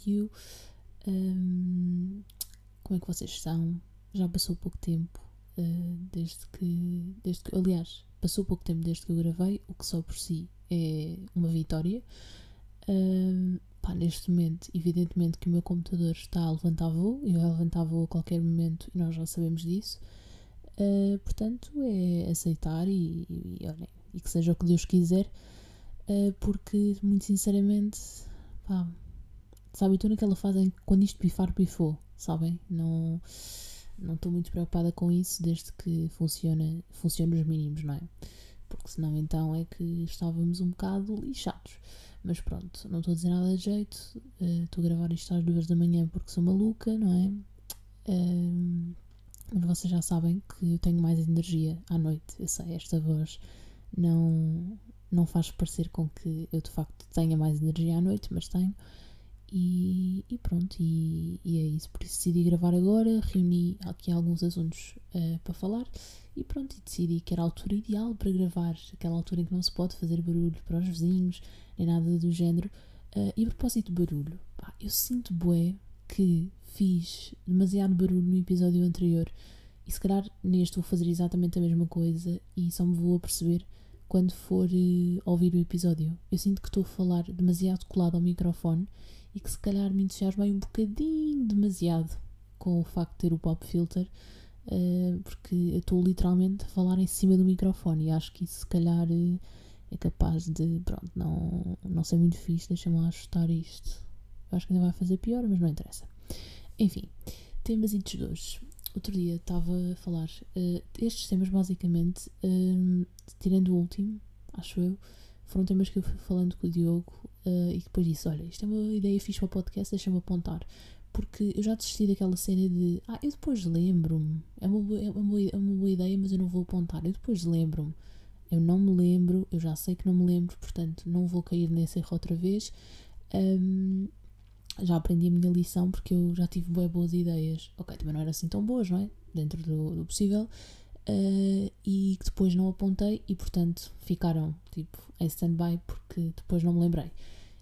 episódio. Um, como é que vocês estão? Já passou pouco tempo uh, desde, que, desde que. Aliás, passou pouco tempo desde que eu gravei, o que só por si é uma vitória. Um, pá, neste momento, evidentemente que o meu computador está a levantar voo, e vai levantar voo a qualquer momento e nós já sabemos disso. Uh, portanto, é aceitar e, e, e, olhem, e que seja o que Deus quiser. Uh, porque, muito sinceramente, pá, sabe, estou naquela fase em que quando isto pifar, pifou, sabem? Não não estou muito preocupada com isso desde que funciona, funciona os mínimos, não é? Porque senão então é que estávamos um bocado lixados. Mas pronto, não estou a dizer nada de jeito. Uh, estou a gravar isto às duas da manhã porque sou maluca, não é? Uh, mas vocês já sabem que eu tenho mais energia à noite. Eu sei, esta voz não, não faz parecer com que eu de facto tenha mais energia à noite, mas tenho. E, e pronto, e, e, é isso. Por isso decidi gravar agora, reuni aqui alguns assuntos uh, para falar e pronto, e decidi que era a altura ideal para gravar, aquela altura em que não se pode fazer barulho para os vizinhos, nem nada do género. Uh, e a propósito de barulho, pá, eu sinto bué que fiz demasiado barulho no episódio anterior e se calhar neste vou fazer exatamente a mesma coisa e só me vou a perceber quando for uh, ouvir o episódio. Eu sinto que estou a falar demasiado colado ao microfone e que se calhar me entusiasmei um bocadinho demasiado com o facto de ter o pop filter, uh, porque eu estou literalmente a falar em cima do microfone e acho que isso se calhar uh, é capaz de, pronto, não, não ser muito fixe, deixa-me lá ajustar isto. Eu acho que ainda vai fazer pior, mas não interessa. Enfim, temas e hoje outro dia estava a falar. Uh, estes temas, basicamente, tirando o último, acho eu, foram temas que eu fui falando com o Diogo uh, e depois disse: Olha, isto é uma ideia fixe para o podcast, deixa-me apontar. Porque eu já desisti daquela cena de Ah, eu depois lembro-me. É uma, boa, é, uma é uma boa ideia, mas eu não vou apontar. Eu depois lembro-me. Eu não me lembro, eu já sei que não me lembro, portanto não vou cair nesse erro outra vez. Um, já aprendi a minha lição porque eu já tive boas ideias. Ok, também não eram assim tão boas, não é? Dentro do, do possível. Uh, e que depois não apontei e, portanto, ficaram tipo em stand-by porque depois não me lembrei.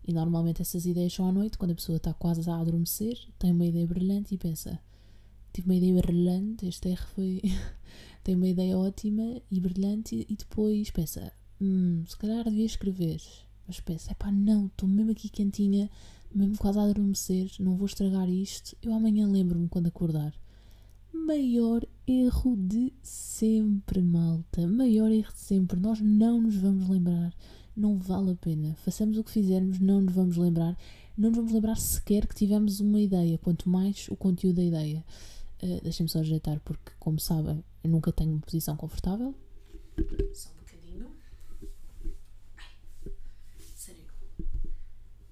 E normalmente essas ideias são à noite, quando a pessoa está quase a adormecer, tem uma ideia brilhante e pensa: tive uma ideia brilhante, este R foi. tem uma ideia ótima e brilhante, e depois pensa: hum, se calhar devia escrever. Mas pensa: pá, não, estou mesmo aqui quentinha mesmo quase a adormecer, não vou estragar isto, eu amanhã lembro-me quando acordar. Maior erro de sempre, malta. Maior erro de sempre. Nós não nos vamos lembrar. Não vale a pena. Façamos o que fizermos, não nos vamos lembrar. Não nos vamos lembrar sequer que tivemos uma ideia, quanto mais o conteúdo da ideia. Uh, Deixem-me só ajeitar, porque, como sabem, eu nunca tenho uma posição confortável. Só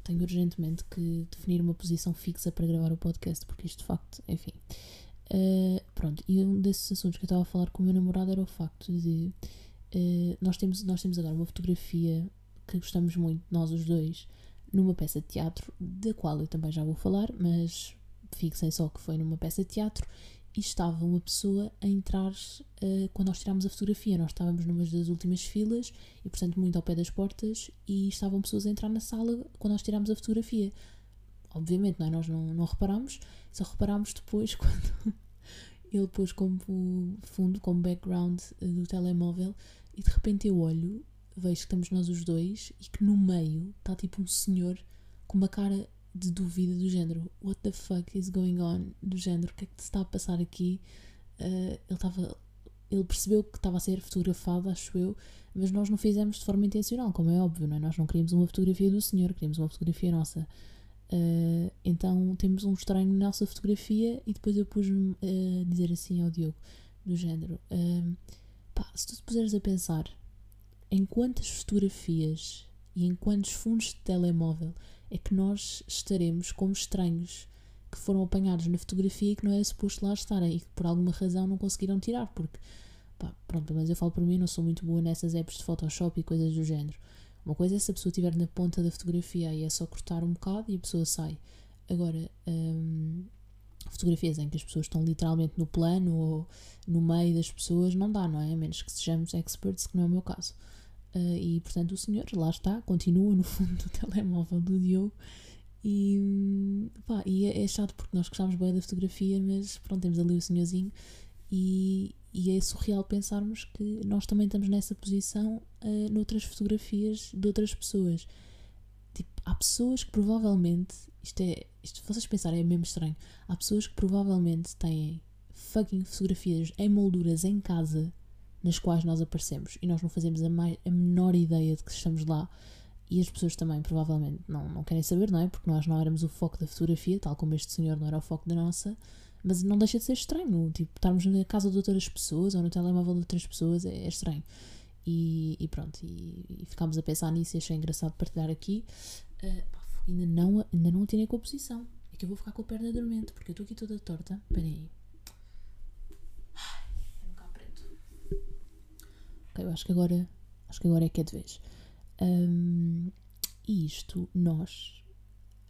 tenho urgentemente que definir uma posição fixa para gravar o podcast, porque isto de facto, enfim. Uh, pronto, e um desses assuntos que eu estava a falar com o meu namorado era o facto de uh, nós, temos, nós temos agora uma fotografia que gostamos muito, nós os dois, numa peça de teatro, da qual eu também já vou falar, mas fixem só que foi numa peça de teatro e estava uma pessoa a entrar uh, quando nós tirámos a fotografia. Nós estávamos numa das últimas filas e, portanto, muito ao pé das portas, e estavam pessoas a entrar na sala quando nós tirámos a fotografia. Obviamente, não é? nós não, não reparámos, só reparámos depois quando ele pôs como fundo, como background uh, do telemóvel, e de repente eu olho, vejo que estamos nós os dois e que no meio está tipo um senhor com uma cara de dúvida do género What the fuck is going on? Do género, o que é que se está a passar aqui? Uh, ele estava. Ele percebeu que estava a ser fotografado, acho eu, mas nós não fizemos de forma intencional, como é óbvio, não é? Nós não queríamos uma fotografia do senhor, queríamos uma fotografia nossa. Uh, então temos um estranho na nossa fotografia e depois eu pus-me a dizer assim ao Diogo, do género: uh, pá, se tu te puseres a pensar em quantas fotografias e em quantos fundos de telemóvel é que nós estaremos como estranhos que foram apanhados na fotografia e que não era suposto lá estarem e que por alguma razão não conseguiram tirar, porque, pá, pronto, mas eu falo por mim, não sou muito boa nessas apps de Photoshop e coisas do género. Uma coisa é se a pessoa estiver na ponta da fotografia e é só cortar um bocado e a pessoa sai. Agora, hum, fotografias em que as pessoas estão literalmente no plano ou no meio das pessoas, não dá, não é? A menos que sejamos experts, que não é o meu caso. Uh, e portanto o senhor, lá está, continua no fundo do telemóvel do Diogo. E, pá, e é, é chato porque nós gostávamos bem da fotografia, mas pronto, temos ali o senhorzinho e, e é surreal pensarmos que nós também estamos nessa posição uh, noutras fotografias de outras pessoas. Tipo, há pessoas que provavelmente, isto é, isto, vocês pensarem, é mesmo estranho, há pessoas que provavelmente têm fucking fotografias em molduras em casa nas quais nós aparecemos e nós não fazemos a, mais, a menor ideia de que estamos lá e as pessoas também provavelmente não, não querem saber, não é? Porque nós não éramos o foco da fotografia, tal como este senhor não era o foco da nossa. Mas não deixa de ser estranho, tipo, estarmos na casa de outras pessoas ou no telemóvel de outras pessoas é, é estranho. E, e pronto, e, e, ficámos a pensar nisso e achei engraçado partilhar aqui. Uh, ainda não, ainda não atirei com a posição. É que eu vou ficar com a perna dormente, porque eu estou aqui toda torta. Espera aí. Ok, eu acho que agora, acho que agora é que é de vez. Um, e isto, nós.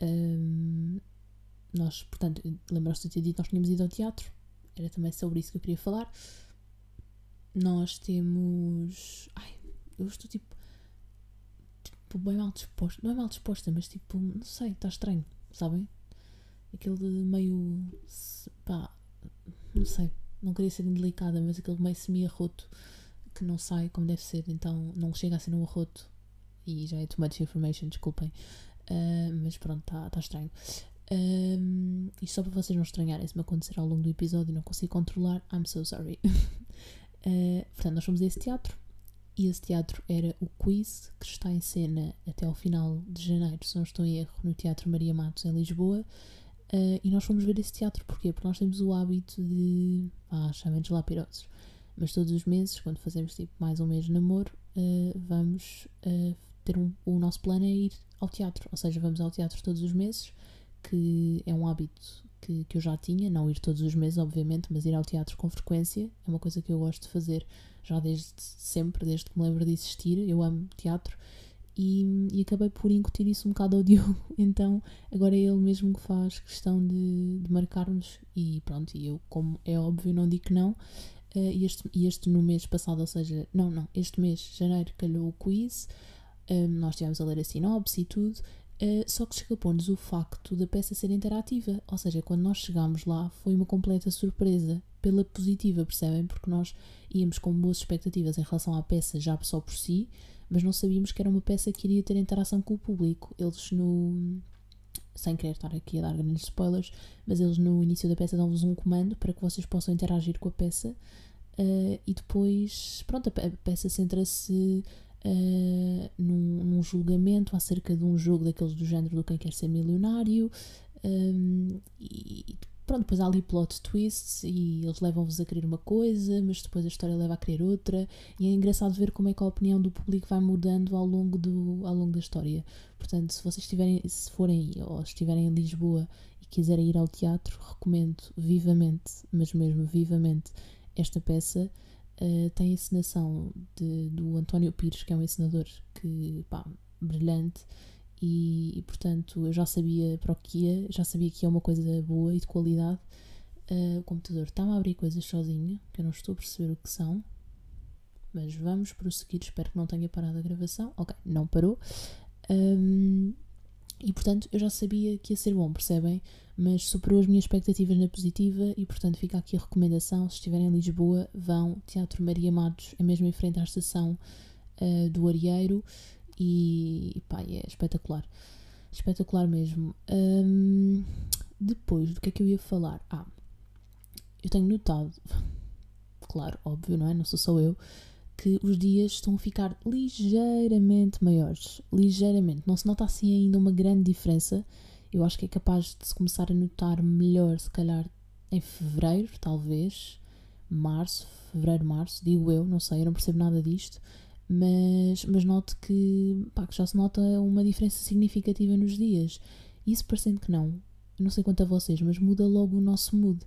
Um, nós, portanto, lembram-se de ter dito, nós tínhamos ido ao teatro, era também sobre isso que eu queria falar. Nós temos. Ai, eu estou tipo. Tipo, bem mal disposta. Não é mal disposta, mas tipo, não sei, está estranho, sabem? Aquele meio. pá, não sei, não queria ser indelicada, mas aquele meio semi-arroto que não sai como deve ser, então não chega a ser um arroto. E já é too much information, desculpem. Uh, mas pronto, está tá estranho. Um, e só para vocês não estranharem se me acontecer ao longo do episódio e não consigo controlar, I'm so sorry. uh, portanto, nós fomos a esse teatro e esse teatro era o quiz que está em cena até ao final de janeiro, se não estou em erro, no Teatro Maria Matos em Lisboa. Uh, e nós fomos ver esse teatro porquê? Porque nós temos o hábito de. Ah, chamemos lá pirosos. Mas todos os meses, quando fazemos tipo mais um mês de namoro, uh, vamos ter um, o nosso plano é ir ao teatro. Ou seja, vamos ao teatro todos os meses que é um hábito que, que eu já tinha, não ir todos os meses, obviamente, mas ir ao teatro com frequência é uma coisa que eu gosto de fazer já desde sempre, desde que me lembro de existir. Eu amo teatro e, e acabei por incutir isso um bocado ao Diogo. Então agora é ele mesmo que faz questão de, de marcar-nos e pronto. E eu, como é óbvio, não digo que não. Uh, e, este, este no mês passado, ou seja, não, não, este mês, janeiro, calhou o quiz. Um, eh, nós estivemos a ler a sinopse e tudo. Uh, só que escapou-nos o facto da peça ser interativa, ou seja, quando nós chegámos lá foi uma completa surpresa, pela positiva, percebem? Porque nós íamos com boas expectativas em relação à peça já só por si, mas não sabíamos que era uma peça que iria ter interação com o público. Eles no. Sem querer estar aqui a dar grandes spoilers, mas eles no início da peça dão-vos um comando para que vocês possam interagir com a peça uh, e depois, pronto, a peça centra-se uh, num, num, julgamento acerca de um jogo daqueles do género do Quem Quer Ser Milionário. Um, e pronto, depois há ali plot twists e eles levam-vos a querer uma coisa, mas depois a história leva a querer outra. E é engraçado ver como é que a opinião do público vai mudando ao longo, do, ao longo da história. Portanto, se vocês estiverem, se forem ou estiverem em Lisboa e quiserem ir ao teatro, recomendo vivamente, mas mesmo vivamente, esta peça. Uh, tem a encenação de, do António Pires, que é um encenador que, pá, brilhante, e, e, portanto eu já sabia para o que ia, já sabia que é uma coisa boa e de qualidade. Uh, o computador está-me a abrir coisas sozinho, que eu não estou a perceber o que são, mas vamos prosseguir. Espero que não tenha parado a gravação. Ok, não parou. Um, e portanto eu já sabia que ia ser bom, percebem? Mas superou as minhas expectativas na positiva e portanto fica aqui a recomendação. Se estiverem em Lisboa, vão Teatro Maria Matos, é mesmo em frente à estação uh, do Arieiro e pá, é espetacular. Espetacular mesmo. Um, depois, do que é que eu ia falar? Ah, eu tenho notado, claro, óbvio, não é? Não sou só eu, que os dias estão a ficar ligeiramente maiores. Ligeiramente. Não se nota assim ainda uma grande diferença. Eu acho que é capaz de se começar a notar melhor, se calhar, em fevereiro, talvez. Março, fevereiro, março, digo eu, não sei, eu não percebo nada disto. Mas, mas noto que, pá, que já se nota uma diferença significativa nos dias. Isso parecendo que não, não sei quanto a vocês, mas muda logo o nosso mood.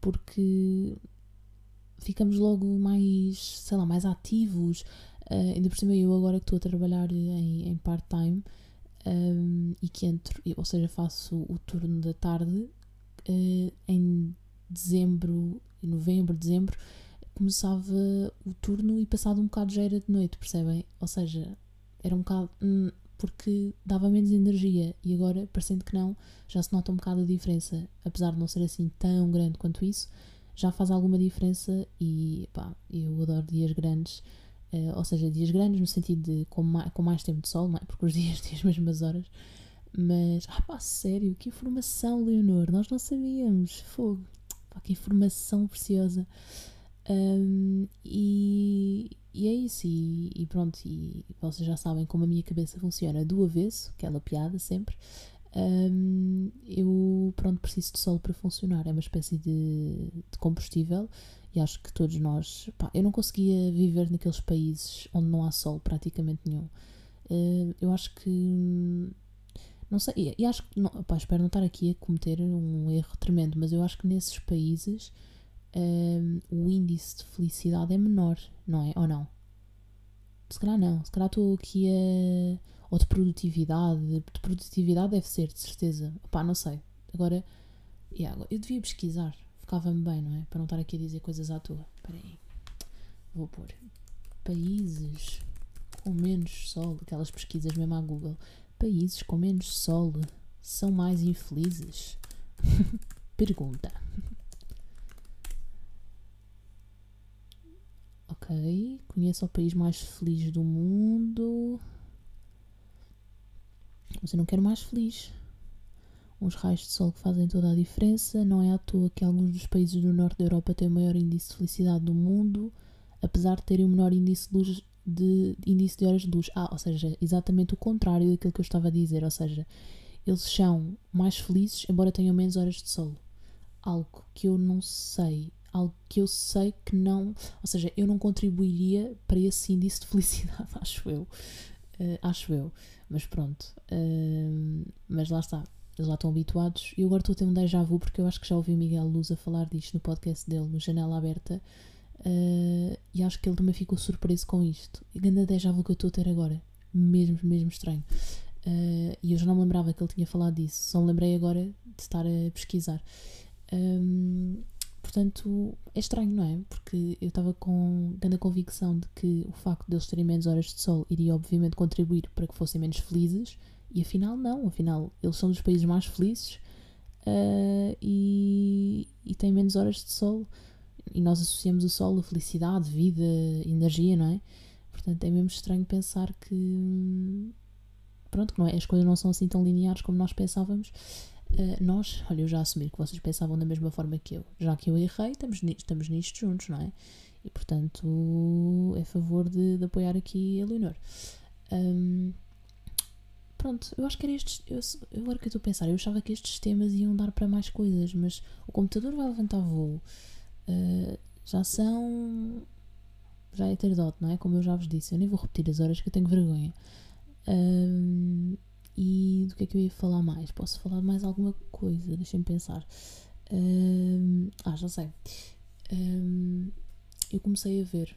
Porque ficamos logo mais, sei lá, mais ativos. Uh, ainda por cima, eu agora que estou a trabalhar em, em part-time um, e que entro, ou seja, faço o turno da tarde, uh, em dezembro, novembro, dezembro, começava o turno e passado um bocado já era de noite, percebem? Ou seja, era um bocado. Hum, porque dava menos energia e agora, parecendo que não, já se nota um bocado a diferença. Apesar de não ser assim tão grande quanto isso, já faz alguma diferença e pá, eu adoro dias grandes. Uh, ou seja, dias grandes no sentido de com mais, com mais tempo de sol, não é? porque os dias têm as mesmas horas. Mas, ah pá, sério, que informação, Leonor, nós não sabíamos. Fogo, pá, que informação preciosa. Um, e, e é isso, e, e, pronto, e vocês já sabem como a minha cabeça funciona do avesso, aquela piada sempre. Um, eu, pronto, preciso de sol para funcionar, é uma espécie de, de combustível e acho que todos nós. Pá, eu não conseguia viver naqueles países onde não há sol praticamente nenhum. Uh, eu acho que. Não sei, e acho que. Não, pá, espero não estar aqui a cometer um erro tremendo, mas eu acho que nesses países um, o índice de felicidade é menor, não é? Ou não? Se calhar não. Se calhar estou aqui a. Ou de produtividade. De produtividade deve ser, de certeza. Pá, não sei. Agora, yeah, eu devia pesquisar. Ficava-me bem, não é? Para não estar aqui a dizer coisas à toa. Espera aí. Vou pôr. Países com menos sol. Aquelas pesquisas mesmo à Google. Países com menos sol são mais infelizes? Pergunta. Ok. Conheço o país mais feliz do mundo. Mas eu não quero mais feliz. Uns raios de sol que fazem toda a diferença. Não é à toa que alguns dos países do norte da Europa têm o maior índice de felicidade do mundo, apesar de terem o menor índice de, luz, de, índice de horas de luz. Ah, ou seja, exatamente o contrário daquilo que eu estava a dizer. Ou seja, eles são mais felizes, embora tenham menos horas de sol. Algo que eu não sei algo que eu sei que não, ou seja, eu não contribuiria para esse índice de felicidade, acho eu. Uh, acho eu. Mas pronto. Uh, mas lá está. Eles já estão habituados. E agora estou a ter um déjà vu porque eu acho que já ouvi o Miguel Luz a falar disto no podcast dele, no Janela Aberta. Uh, e acho que ele também ficou surpreso com isto. E grande déjà vu que eu estou a ter agora. Mesmo, mesmo estranho. e eu já não me lembrava que ele tinha falado disso. Só me lembrei agora de estar a pesquisar. Um, Portanto, é estranho, não é? Porque eu estava com grande convicção de que o facto de eles terem menos horas de sol iria, obviamente, contribuir para que fossem menos felizes, e afinal, não. Afinal, eles são dos países mais felizes uh, e, e têm menos horas de sol. E nós associamos o sol a felicidade, vida, energia, não é? Portanto, é mesmo estranho pensar que. Pronto, que não é, as coisas não são assim tão lineares como nós pensávamos Uh, nós, olha, eu já assumi que vocês pensavam da mesma forma que eu. Já que eu errei, estamos, estamos nisto juntos, não é? E portanto, é favor de, de apoiar aqui a Leonor. Um, pronto, eu acho que era estes. Eu, agora que eu estou a pensar, eu achava que estes temas iam dar para mais coisas, mas o computador vai levantar voo. Uh, já são. Já é ter dot, não é? Como eu já vos disse, eu nem vou repetir as horas que eu tenho vergonha. Um, e do que é que eu ia falar mais? Posso falar mais alguma coisa? Deixem-me pensar. Um, ah, já sei. Um, eu comecei a ver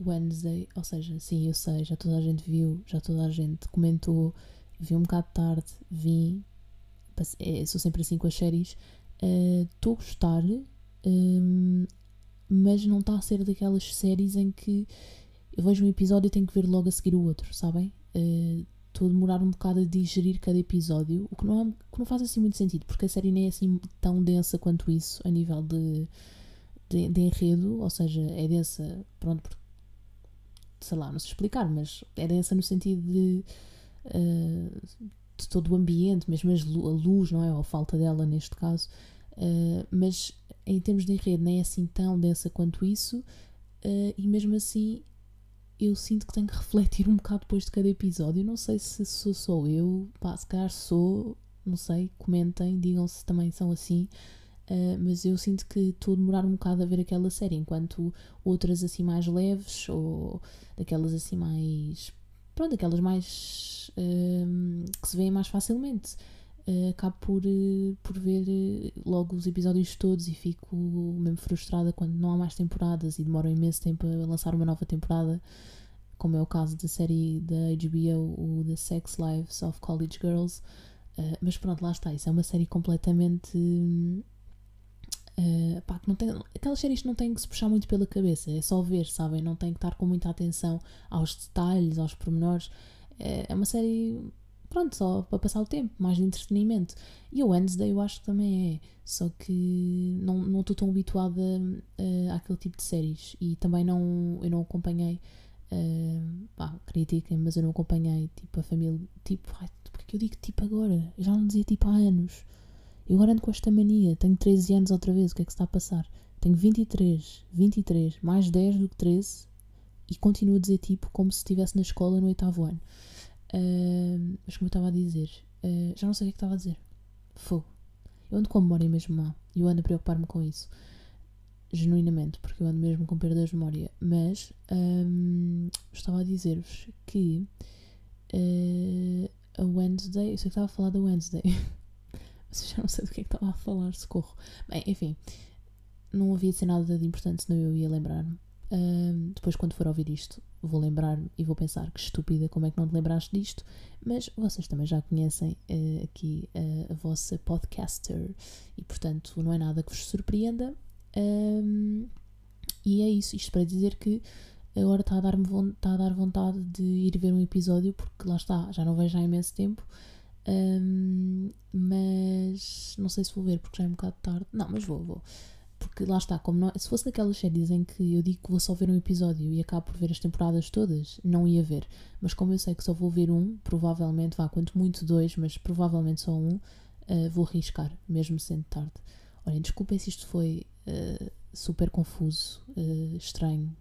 Wednesday, ou seja, sim, eu sei, já toda a gente viu, já toda a gente comentou, vi um bocado tarde, vim, é, sou sempre assim com as séries. Estou uh, a gostar, um, mas não está a ser daquelas séries em que eu vejo um episódio e tenho que ver logo a seguir o outro, sabem? Uh, estou a demorar um bocado a digerir cada episódio, o que não, é, que não faz assim muito sentido, porque a série nem é assim tão densa quanto isso a nível de, de, de enredo, ou seja, é densa, pronto, sei lá, não sei explicar, mas é densa no sentido de, uh, de todo o ambiente, mesmo a luz, não é? Ou a falta dela neste caso, uh, mas em termos de enredo nem é assim tão densa quanto isso, uh, e mesmo assim eu sinto que tenho que refletir um bocado depois de cada episódio. Não sei se sou só eu, pá, se calhar sou, não sei, comentem, digam se também são assim. Uh, mas eu sinto que estou a demorar um bocado a ver aquela série, enquanto outras assim mais leves ou daquelas assim mais. Pronto, aquelas mais. Uh, que se veem mais facilmente. Uh, acabo por, por ver logo os episódios todos e fico mesmo frustrada quando não há mais temporadas e demora imenso tempo a lançar uma nova temporada como é o caso da série da HBO, o The Sex Lives of College Girls. Uh, mas pronto, lá está. Isso é uma série completamente. Uh, pá, que não tem, aquelas séries que não têm que se puxar muito pela cabeça, é só ver, sabem? Não tem que estar com muita atenção aos detalhes, aos pormenores. É uma série, pronto, só para passar o tempo, mais de entretenimento. E o Wednesday eu acho que também é, só que não, não estou tão habituada uh, àquele tipo de séries e também não, eu não acompanhei. Uh, pá, critiquem, mas eu não acompanhei tipo a família. Tipo, ai, porque que eu digo tipo agora? Eu já não dizia tipo há anos. Eu agora ando com esta mania. Tenho 13 anos outra vez. O que é que se está a passar? Tenho 23. 23. Mais 10 do que 13. E continuo a dizer tipo como se estivesse na escola no oitavo ano. Uh, mas como eu estava a dizer, uh, já não sei o que é que estava a dizer. Fogo. Eu ando com a memória mesmo má. E eu ando a preocupar-me com isso. Genuinamente, porque eu ando mesmo com perdas de memória. Mas um, estava a dizer-vos que uh, a Wednesday. Eu sei que estava a falar da Wednesday. Mas já não sei do que é que estava a falar, socorro. Bem, enfim, não havia de ser nada de importante, senão eu ia lembrar-me. Depois, quando for ouvir isto, vou lembrar-me e vou pensar que estúpida, como é que não te lembraste disto? Mas vocês também já conhecem uh, aqui uh, a vossa podcaster e, portanto, não é nada que vos surpreenda. Um, e é isso, isto para dizer que agora está a, dar está a dar vontade de ir ver um episódio, porque lá está, já não vejo há imenso tempo. Um, mas não sei se vou ver porque já é um bocado tarde. Não, mas vou, vou. Porque lá está, como não, se fosse daquelas séries em que eu digo que vou só ver um episódio e acabo por ver as temporadas todas, não ia ver. Mas como eu sei que só vou ver um, provavelmente, vá, quanto muito dois, mas provavelmente só um, uh, vou arriscar, mesmo sendo tarde. Olhem, desculpem se isto foi uh, super confuso, uh, estranho,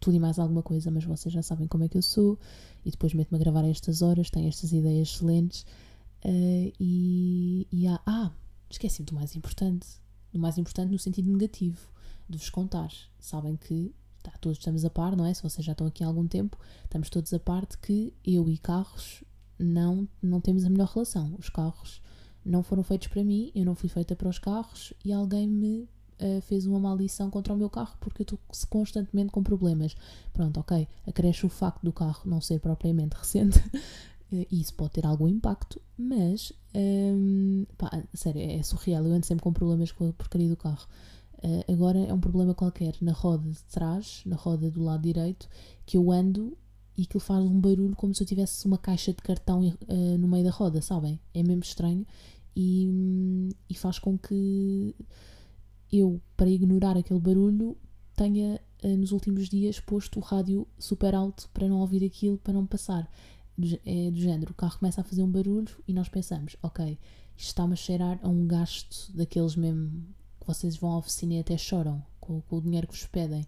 tudo e mais alguma coisa, mas vocês já sabem como é que eu sou e depois meto-me a gravar a estas horas, tenho estas ideias excelentes e, e há, ah, esqueci-me do mais importante, do mais importante no sentido negativo, de vos contar. Sabem que tá, todos estamos a par, não é? Se vocês já estão aqui há algum tempo, estamos todos a par de que eu e carros não, não temos a melhor relação. Os carros não foram feitos para mim, eu não fui feita para os carros e alguém me uh, fez uma maldição contra o meu carro porque eu estou constantemente com problemas. Pronto, ok, acresce o facto do carro não ser propriamente recente. E isso pode ter algum impacto, mas um, pá, sério, é surreal. Eu ando sempre com problemas com a porcaria do carro. Uh, agora é um problema qualquer na roda de trás, na roda do lado direito, que eu ando e ele faz um barulho como se eu tivesse uma caixa de cartão uh, no meio da roda, sabem? É mesmo estranho e, e faz com que eu, para ignorar aquele barulho, tenha eh, nos últimos dias posto o rádio super alto para não ouvir aquilo, para não passar. É do género, o carro começa a fazer um barulho e nós pensamos, ok, isto está-me a cheirar a um gasto daqueles mesmo que vocês vão à oficina e até choram com, com o dinheiro que vos pedem.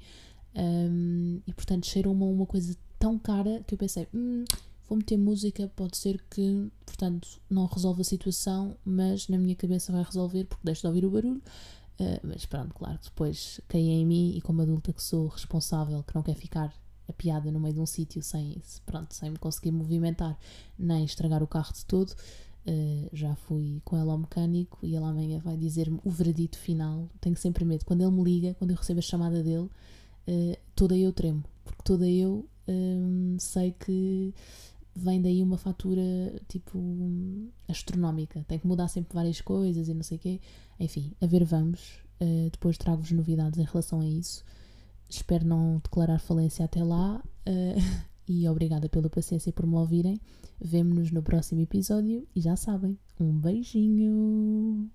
Um, e portanto cheirou-me uma coisa tão cara que eu pensei, hum, vou meter música, pode ser que, portanto, não resolva a situação, mas na minha cabeça vai resolver porque deixo de ouvir o barulho. Uh, mas pronto, claro depois caí em mim e como adulta que sou responsável, que não quer ficar a piada no meio de um sítio sem, pronto, sem me conseguir movimentar nem estragar o carro de todo, uh, já fui com ela ao mecânico e ele amanhã vai dizer-me o veredito final. Tenho sempre medo. Quando ele me liga, quando eu recebo a chamada dele, uh, toda eu tremo, porque toda eu um, sei que vem daí uma fatura tipo astronómica. Tem que mudar sempre várias coisas e não sei o quê. Enfim, a ver, vamos. Uh, depois trago-vos novidades em relação a isso espero não declarar falência até lá. Uh, e obrigada pela paciência e por me ouvirem. Vemo-nos no próximo episódio e já sabem, um beijinho!